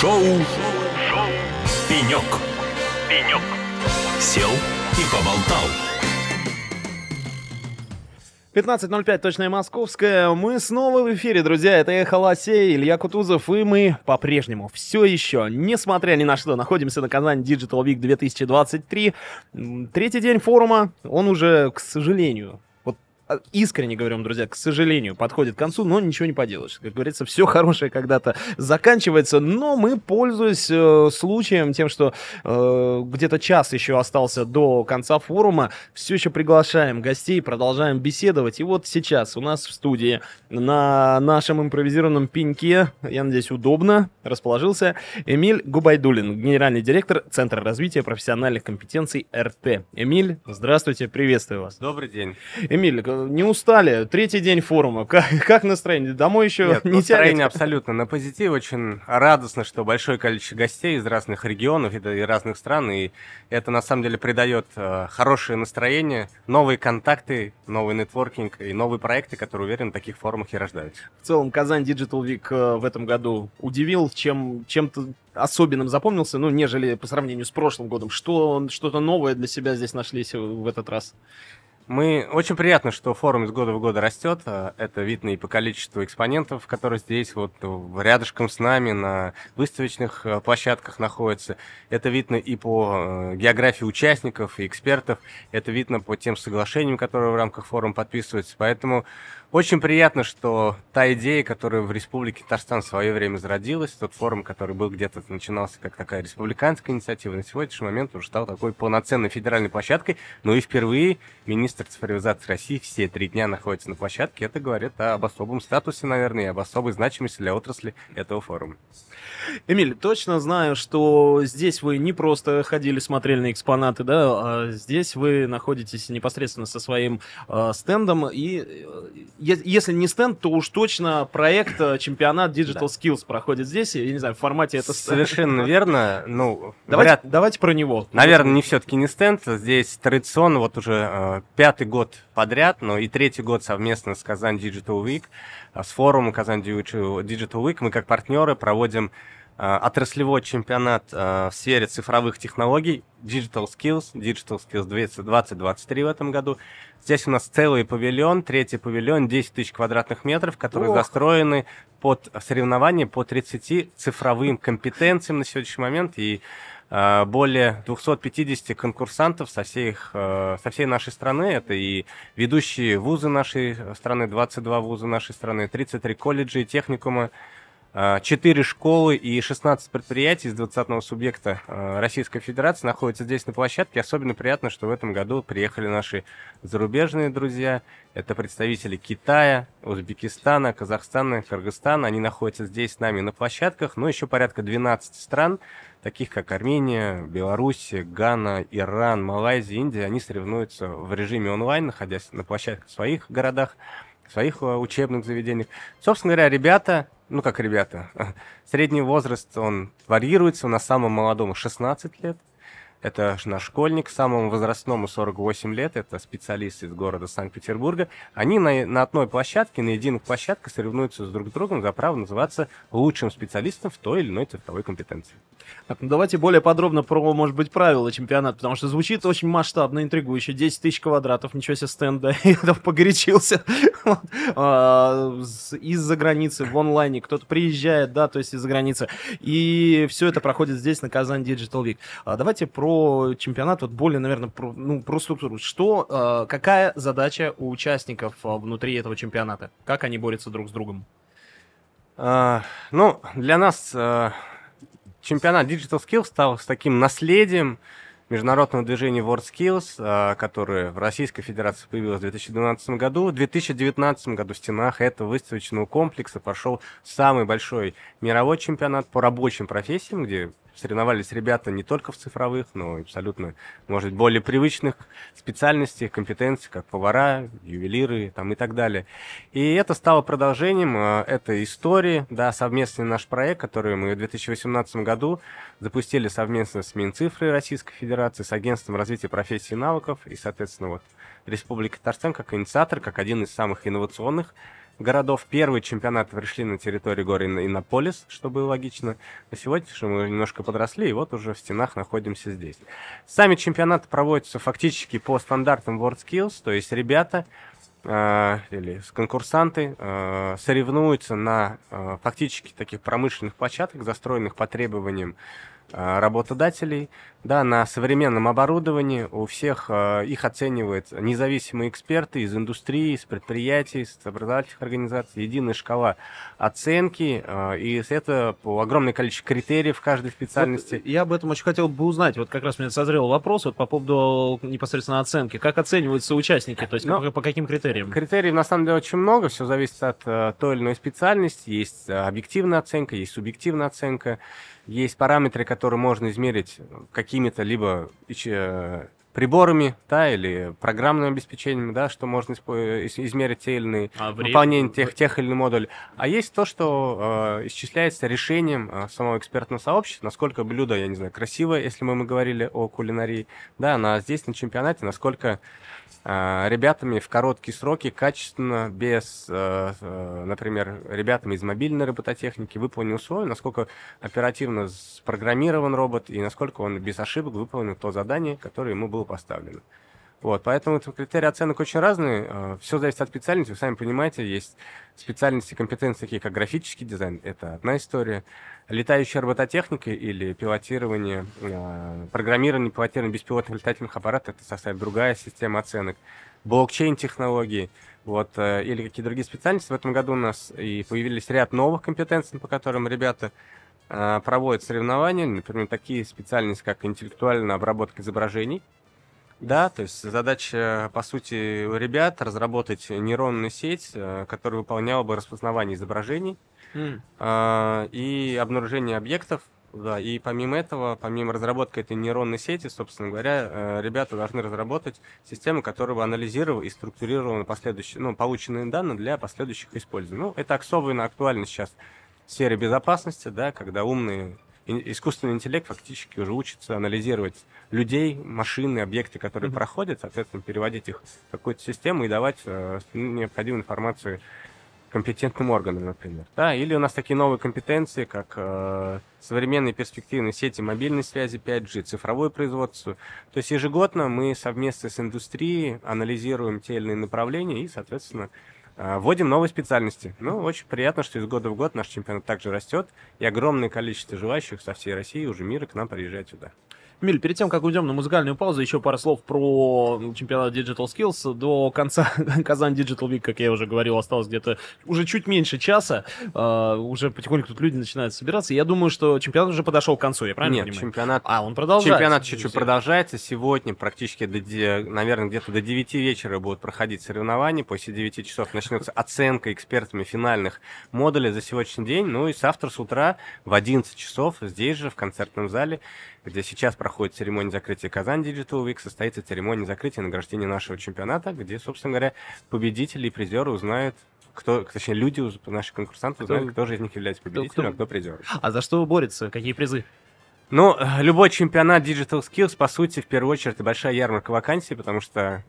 Шоу, Шоу. «Пенек». «Пенек». Сел и поболтал. 15.05, точное московское. Мы снова в эфире, друзья. Это Эхо Лосей, Илья Кутузов, и мы по-прежнему все еще, несмотря ни на что, находимся на Казань Digital Week 2023. Третий день форума, он уже, к сожалению, искренне говорю вам, друзья, к сожалению, подходит к концу, но ничего не поделаешь. Как говорится, все хорошее когда-то заканчивается, но мы, пользуясь э, случаем, тем, что э, где-то час еще остался до конца форума, все еще приглашаем гостей, продолжаем беседовать. И вот сейчас у нас в студии на нашем импровизированном пеньке, я надеюсь, удобно расположился Эмиль Губайдулин, генеральный директор Центра развития профессиональных компетенций РТ. Эмиль, здравствуйте, приветствую вас. Добрый день. Эмиль, не устали? Третий день форума. Как, как настроение? Домой еще Нет, не настроение тянет? абсолютно на позитив. Очень радостно, что большое количество гостей из разных регионов и разных стран. И это на самом деле придает э, хорошее настроение, новые контакты, новый нетворкинг и новые проекты, которые, уверен, в таких форумах и рождаются. В целом, Казань Digital Week э, в этом году удивил, чем, чем-то особенным запомнился, ну, нежели по сравнению с прошлым годом. Что, что-то новое для себя здесь нашлись в этот раз? Мы очень приятно, что форум из года в год растет. А, это видно и по количеству экспонентов, которые здесь вот рядышком с нами на выставочных э, площадках находятся. Это видно и по э, географии участников и экспертов. Это видно по тем соглашениям, которые в рамках форума подписываются. Поэтому очень приятно, что та идея, которая в Республике Татарстан в свое время зародилась, тот форум, который был где-то начинался как такая республиканская инициатива, на сегодняшний момент уже стал такой полноценной федеральной площадкой. Ну и впервые министр цифровизации России все три дня находится на площадке. Это говорит об особом статусе, наверное, и об особой значимости для отрасли этого форума. Эмиль, точно знаю, что здесь вы не просто ходили, смотрели на экспонаты, да, а здесь вы находитесь непосредственно со своим э, стендом, и э, если не стенд, то уж точно проект э, чемпионат Digital да. Skills проходит здесь, я не знаю, в формате это... Совершенно верно, ну... Давайте, говорят, давайте про него. Наверное, не все-таки не стенд, здесь традиционно вот уже э, пятый год подряд, но и третий год совместно с Казань Digital Week, э, с форумом Казань Digital Week мы как партнеры проводим отраслевой чемпионат э, в сфере цифровых технологий Digital Skills, Digital Skills 2023 в этом году. Здесь у нас целый павильон, третий павильон, 10 тысяч квадратных метров, которые Ох. застроены под соревнования по 30 цифровым компетенциям на сегодняшний момент. И э, более 250 конкурсантов со, всей, со всей нашей страны. Это и ведущие вузы нашей страны, 22 вуза нашей страны, 33 колледжа и техникума, 4 школы и 16 предприятий из 20 субъекта а, Российской Федерации находятся здесь на площадке. Особенно приятно, что в этом году приехали наши зарубежные друзья. Это представители Китая, Узбекистана, Казахстана, Кыргызстана. Они находятся здесь с нами на площадках. Но еще порядка 12 стран, таких как Армения, Беларусь, Гана, Иран, Малайзия, Индия. Они соревнуются в режиме онлайн, находясь на площадках в своих городах своих а, учебных заведениях. Собственно говоря, ребята ну как ребята, средний возраст, он варьируется, у нас самому молодому 16 лет, это наш школьник, самому возрастному 48 лет, это специалист из города Санкт-Петербурга. Они на, на одной площадке, на единых площадках соревнуются с друг другом за право называться лучшим специалистом в той или иной цифровой компетенции. Так, ну давайте более подробно про, может быть, правила чемпионата, потому что звучит очень масштабно, интригующе. 10 тысяч квадратов, ничего себе стенда, я погорячился. А, из-за границы, в онлайне, кто-то приезжает, да, то есть из-за границы. И все это проходит здесь, на Казань Digital Week. А давайте про чемпионат, вот более, наверное, про, ну, про структуру. Что, а, какая задача у участников внутри этого чемпионата? Как они борются друг с другом? Ну, для нас чемпионат Digital Skills стал с таким наследием международного движения WorldSkills, а, которое в Российской Федерации появилось в 2012 году. В 2019 году в стенах этого выставочного комплекса пошел самый большой мировой чемпионат по рабочим профессиям, где соревновались ребята не только в цифровых, но и абсолютно, может быть, более привычных специальностей, компетенций, как повара, ювелиры там, и так далее. И это стало продолжением э, этой истории, да, совместный наш проект, который мы в 2018 году запустили совместно с Минцифрой Российской Федерации, с Агентством развития профессий и навыков, и, соответственно, вот Республика Татарстан как инициатор, как один из самых инновационных городов. Первые чемпионаты пришли на территории города Иннополис, что было логично. На сегодня мы немножко подросли, и вот уже в стенах находимся здесь. Сами чемпионаты проводятся фактически по стандартам WorldSkills, то есть ребята э, или конкурсанты э, соревнуются на э, фактически таких промышленных площадках, застроенных по требованиям работодателей, да, на современном оборудовании. У всех э, их оценивают независимые эксперты из индустрии, из предприятий, из образовательных организаций. Единая шкала оценки, э, и это по огромное количество критериев каждой специальности. Вот я об этом очень хотел бы узнать. Вот как раз мне созрел вопрос вот по поводу непосредственно оценки. Как оцениваются участники? То есть ну, по каким критериям? Критериев на самом деле очень много. Все зависит от той или иной специальности. Есть объективная оценка, есть субъективная оценка. Есть параметры, которые можно измерить какими-то либо э, приборами, да, или программным обеспечением, да, что можно измерить те или иные а выполнение тех, тех или иных модулей. А есть то, что э, исчисляется решением э, самого экспертного сообщества, насколько блюдо, я не знаю, красивое, если мы, мы говорили о кулинарии, да, на здесь на чемпионате, насколько а, ребятами в короткие сроки, качественно, без, э, э, например, ребятами из мобильной робототехники выполнил условия, насколько оперативно спрограммирован робот и насколько он без ошибок выполнил то задание, которое ему было поставлено. Вот, поэтому критерии оценок очень разные. Э, Все зависит от специальности. Вы сами понимаете, есть специальности, компетенции, такие как графический дизайн. Это одна история. Летающая робототехника или пилотирование, э, программирование, пилотирование беспилотных летательных аппаратов, это составит другая система оценок. Блокчейн-технологии, вот, э, или какие другие специальности. В этом году у нас и появились ряд новых компетенций, по которым ребята проводят соревнования, например, такие специальности, как интеллектуальная обработка изображений, да, то есть задача, по сути, у ребят разработать нейронную сеть, э, которая выполняла бы распознавание изображений mm. и обнаружение объектов. Да, и помимо этого, помимо разработки этой нейронной сети, собственно говоря, э, ребята должны разработать систему, которая бы анализировала и структурировала последующие, ну, полученные данные для последующих использований. Ну, это особенно актуально сейчас в сфере безопасности, да, когда умные искусственный интеллект фактически уже учится анализировать людей, машины, объекты, которые mm-hmm. проходят, соответственно, переводить их в какую-то систему и давать э, необходимую информацию компетентным органам, например. Да, или у нас такие новые компетенции, как э, современные перспективные сети мобильной связи 5G, цифровое производство. То есть ежегодно мы совместно с индустрией анализируем те или иные направления и, соответственно, вводим новые специальности. Ну, очень приятно, что из года в год наш чемпионат также растет, и огромное количество желающих со всей России, уже мира к нам приезжает сюда. Миль, перед тем, как уйдем на музыкальную паузу, еще пару слов про чемпионат Digital Skills. До конца Казань Digital Week, как я уже говорил, осталось где-то уже чуть меньше часа. Uh, уже потихоньку тут люди начинают собираться. Я думаю, что чемпионат уже подошел к концу, я правильно Нет, понимаю? чемпионат... А, он продолжается. Чемпионат чуть-чуть продолжается. Сегодня практически, до, наверное, где-то до 9 вечера будут проходить соревнования. После 9 часов начнется оценка экспертами финальных модулей за сегодняшний день. Ну и завтра с утра в 11 часов здесь же, в концертном зале, где сейчас проходит церемония закрытия Казань Digital Week, состоится церемония закрытия награждения нашего чемпионата, где, собственно говоря, победители и призеры узнают, кто, точнее, люди, наши конкурсанты узнают, кто, кто же из них является победителем, кто, кто... а кто призером. А за что борется? Какие призы? Ну, любой чемпионат Digital Skills, по сути, в первую очередь, это большая ярмарка вакансий, потому что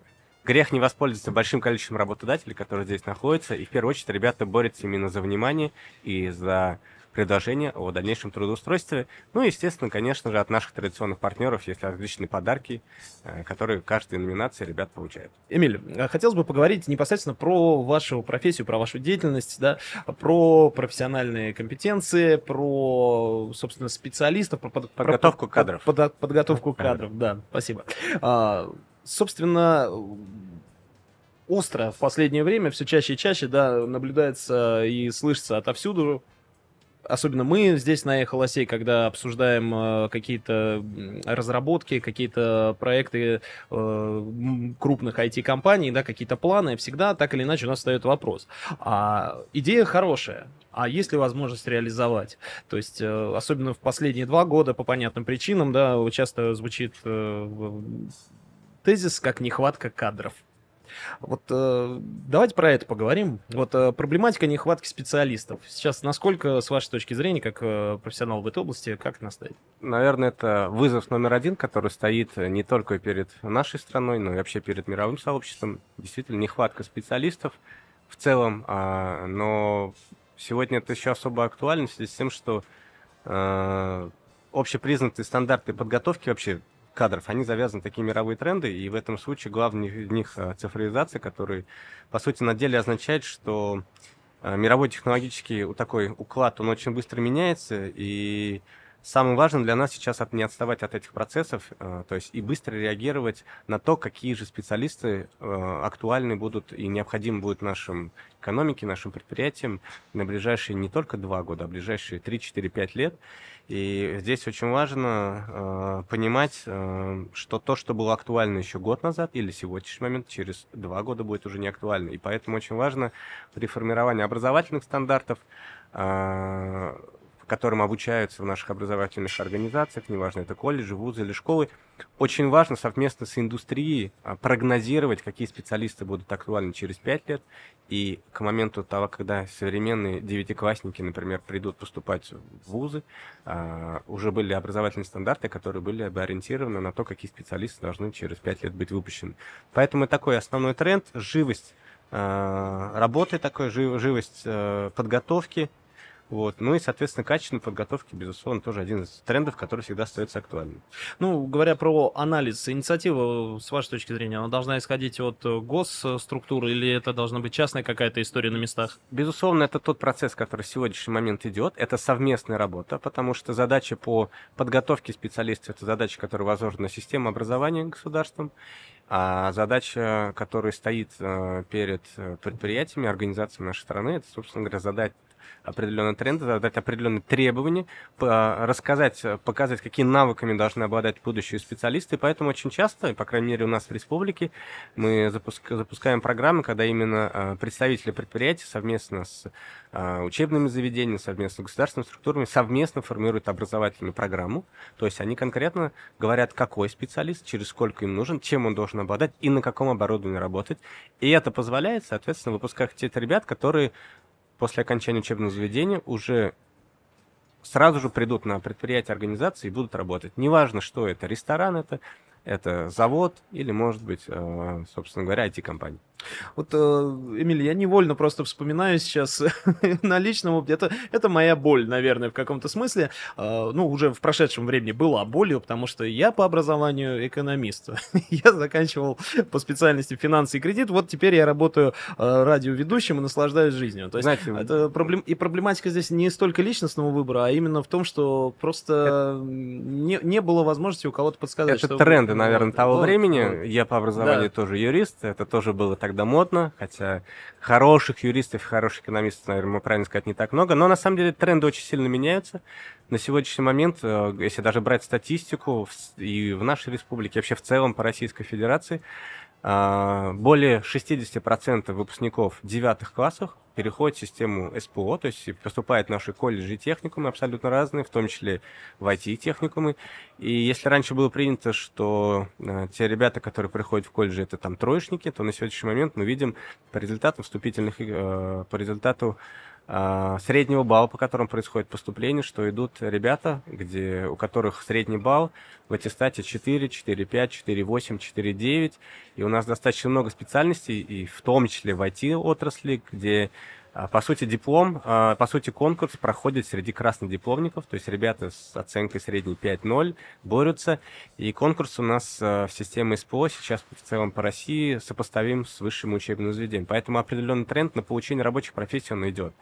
грех не воспользоваться большим количеством работодателей, которые здесь находятся, и в первую очередь ребята борются именно за внимание и за предложение о дальнейшем трудоустройстве. Ну и, естественно, конечно же, от наших традиционных партнеров есть различные подарки, э, которые каждой номинации ребят получают. Эмиль, э, хотелось бы поговорить непосредственно про вашу профессию, про вашу деятельность, да, про профессиональные компетенции, про, собственно, специалистов, про под, подготовку про, кадров. Под, под, подготовку кадров, да, спасибо. Собственно, остро в последнее время все чаще и чаще, да, наблюдается и слышится отовсюду особенно мы здесь на Эхолосей, когда обсуждаем э, какие-то разработки, какие-то проекты э, крупных IT-компаний, да, какие-то планы, всегда так или иначе у нас встает вопрос. А идея хорошая, а есть ли возможность реализовать? То есть, э, особенно в последние два года, по понятным причинам, да, часто звучит э, тезис как нехватка кадров. Вот э, давайте про это поговорим. Вот э, проблематика нехватки специалистов. Сейчас насколько, с вашей точки зрения, как э, профессионал в этой области, как стоит? Наверное, это вызов номер один, который стоит не только перед нашей страной, но и вообще перед мировым сообществом. Действительно, нехватка специалистов. в целом, а, но сегодня это еще особо актуально в связи с тем, что а, общепризнатые стандарты подготовки вообще кадров, они завязаны такие мировые тренды, и в этом случае главный из них а, цифровизация, который, по сути, на деле означает, что мировой технологический такой уклад, он очень быстро меняется, и Самое важное для нас сейчас не отставать от этих процессов, э, то есть и быстро реагировать на то, какие же специалисты э, актуальны будут и необходимы будут нашим экономике, нашим предприятиям на ближайшие не только два года, а ближайшие 3, 4, 5 лет. И здесь очень важно э, понимать, э, что то, что было актуально еще год назад или сегодняшний момент, через два года будет уже не актуально. И поэтому очень важно при формировании образовательных стандартов которым обучаются в наших образовательных организациях, неважно, это колледжи, вузы или школы, очень важно совместно с индустрией а, прогнозировать, какие специалисты будут актуальны через 5 лет, и к моменту того, когда современные девятиклассники, например, придут поступать в вузы, а, уже были образовательные стандарты, которые были бы ориентированы на то, какие специалисты должны через 5 лет быть выпущены. Поэтому такой основной тренд – живость а, работы такой, живость э, подготовки – вот. Ну и, соответственно, качественной подготовки, безусловно, тоже один из трендов, который всегда остается актуальным. Ну, говоря про анализ, инициатива, с вашей точки зрения, она должна исходить от госструктуры или это должна быть частная какая-то история на местах? Безусловно, это тот процесс, который в сегодняшний момент идет. Это совместная работа, потому что задача по подготовке специалистов – это задача, которая возложена на систему образования государством. А задача, которая стоит э, перед э, предприятиями, организациями нашей страны, это, собственно говоря, задать определенные тренды, задать определенные требования, рассказать, показать, какие навыками должны обладать будущие специалисты. Поэтому очень часто, по крайней мере у нас в республике, мы запускаем программы, когда именно а, представители предприятий совместно с а, учебными заведениями, совместно с государственными структурами совместно формируют образовательную программу. То есть они конкретно говорят, какой специалист, через сколько им нужен, чем он должен обладать и на каком оборудовании работать. И это позволяет, соответственно, выпускать тех ребят, которые после окончания учебного заведения уже сразу же придут на предприятие организации и будут работать. Неважно, что это, ресторан это, это завод или, может быть, э, собственно говоря, IT-компания. Вот, э, Эмиль, я невольно просто вспоминаю сейчас на личном опыте. Это, это моя боль, наверное, в каком-то смысле. Э, ну, уже в прошедшем времени была болью, потому что я по образованию экономист. я заканчивал по специальности финансы и кредит. Вот теперь я работаю э, радиоведущим и наслаждаюсь жизнью. То есть Знаете, это проблем... и проблематика здесь не столько личностного выбора, а именно в том, что просто это... не, не было возможности у кого-то подсказать. Это что тренды, наверное, того вот, времени. Вот. Я по образованию да. тоже юрист. Это тоже было так тогда модно, хотя хороших юристов, хороших экономистов, наверное, мы правильно сказать, не так много, но на самом деле тренды очень сильно меняются. На сегодняшний момент, э, если даже брать статистику и в нашей республике, вообще в целом по Российской Федерации, более 60% выпускников девятых классов переходят в систему СПО, то есть поступают в наши колледжи и техникумы абсолютно разные, в том числе в IT-техникумы. И если раньше было принято, что э, те ребята, которые приходят в колледжи, это там троечники, то на сегодняшний момент мы видим по результатам вступительных, э, по результату а, среднего балла, по которому происходит поступление, что идут ребята, где, у которых средний балл в аттестате 4, 4, 5, 4, 8, 4, 9. И у нас достаточно много специальностей, и в том числе в IT-отрасли, где а, по сути, диплом, а, по сути, конкурс проходит среди красных дипломников, то есть ребята с оценкой средней 5.0 борются, и конкурс у нас а, в системе СПО сейчас в целом по России сопоставим с высшим учебным заведением. Поэтому определенный тренд на получение рабочих профессий он идет.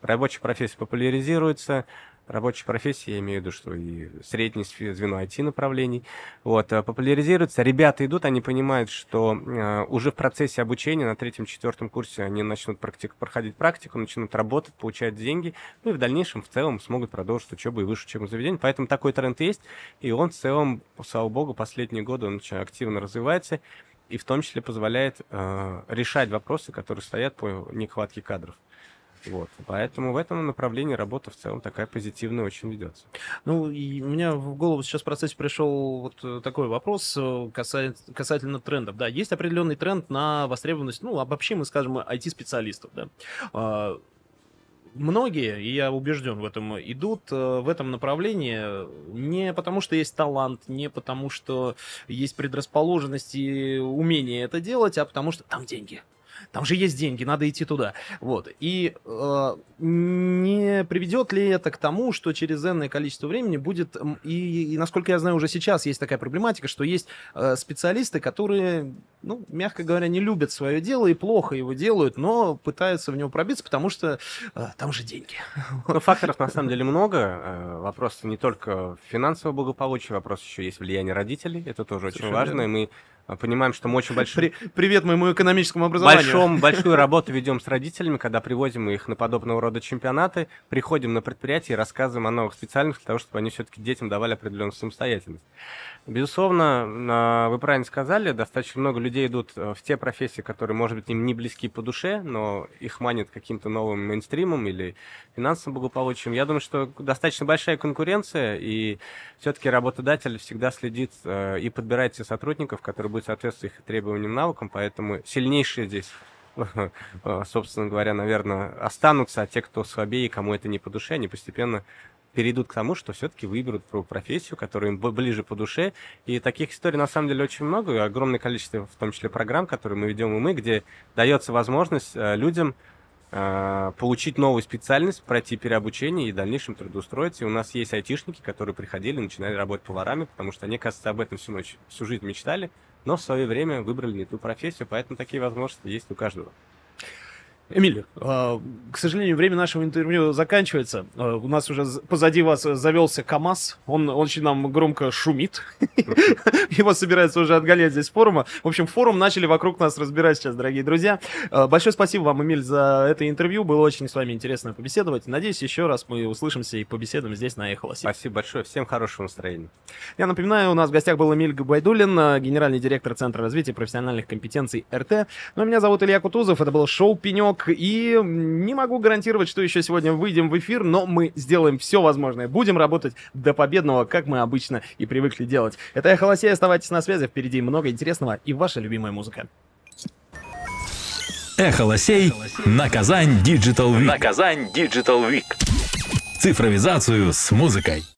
Рабочая профессия популяризируется, рабочей профессии, я имею в виду, что и среднее звено IT-направлений, вот, э, популяризируется. Ребята идут, они понимают, что э, уже в процессе обучения на третьем-четвертом курсе они начнут практик, проходить практику, начнут работать, получать деньги, ну и в дальнейшем в целом смогут продолжить учебу и высшее учебное заведение. Поэтому такой тренд есть, и он в целом, слава богу, последние годы он очень активно развивается и в том числе позволяет э, решать вопросы, которые стоят по нехватке кадров. Вот. Поэтому в этом направлении работа в целом такая позитивная очень ведется. Ну, и у меня в голову сейчас в процессе пришел вот э, такой вопрос э, касательно, касательно трендов. Да, есть определенный тренд на востребованность, ну, обобщим мы скажем, IT-специалистов, да. А, многие, и я убежден в этом, идут э, в этом направлении не потому, что есть талант, не потому, что есть предрасположенность и умение это делать, а потому что там деньги там же есть деньги, надо идти туда. Вот. И э, не приведет ли это к тому, что через энное количество времени будет, и, и насколько я знаю, уже сейчас есть такая проблематика, что есть э, специалисты, которые, ну, мягко говоря, не любят свое дело и плохо его делают, но пытаются в него пробиться, потому что э, там же деньги. Ну, факторов на самом деле много. Э, вопрос не только финансового благополучия, вопрос еще есть влияние родителей. Это тоже Совершенно очень важно. И мы понимаем, что мы очень большой... При... Привет моему экономическому образованию. Большом, большую работу ведем с родителями, когда привозим их на подобного рода чемпионаты, приходим на предприятие и рассказываем о новых специальностях для того, чтобы они все-таки детям давали определенную самостоятельность. Безусловно, вы правильно сказали, достаточно много людей идут э, в те профессии, которые, может быть, им не близки по душе, но их манят каким-то новым мейнстримом или финансовым благополучием. Я думаю, что достаточно большая конкуренция, и все-таки работодатель всегда следит э, и подбирает те сотрудников, которые будут соответствовать их требованиям, навыкам, поэтому сильнейшие здесь э, собственно говоря, наверное, останутся, а те, кто слабее, кому это не по душе, они постепенно перейдут к тому, что все-таки выберут профессию, которая им ближе по душе. И таких историй на самом деле очень много, и огромное количество, в том числе программ, которые мы ведем и мы, где дается возможность э, людям э, получить новую специальность, пройти переобучение и в дальнейшем трудоустроиться. И у нас есть айтишники, которые приходили, начинали работать поварами, потому что они, кажется, об этом всю ночь, всю жизнь мечтали, но в свое время выбрали не ту профессию, поэтому такие возможности есть у каждого. Эмиль, а, к сожалению, время нашего интервью заканчивается. А, у нас уже позади вас завелся КАМАЗ. Он очень нам громко шумит. Его собирается уже отгонять здесь форума. В общем, форум начали вокруг нас разбирать сейчас, дорогие друзья. А, большое спасибо вам, Эмиль, за это интервью. Было очень с вами интересно побеседовать. Надеюсь, еще раз мы услышимся и побеседуем здесь на Эхо Спасибо большое. Всем хорошего настроения. Я напоминаю, у нас в гостях был Эмиль Габайдулин, генеральный директор Центра развития профессиональных компетенций РТ. Ну, меня зовут Илья Кутузов. Это был шоу «Пенек» И не могу гарантировать, что еще сегодня выйдем в эфир, но мы сделаем все возможное. Будем работать до победного, как мы обычно и привыкли делать. Это я Холосей, оставайтесь на связи, впереди много интересного и ваша любимая музыка. Эхо Лосей на Казань Digital Week. На Казань Digital Week. Цифровизацию с музыкой.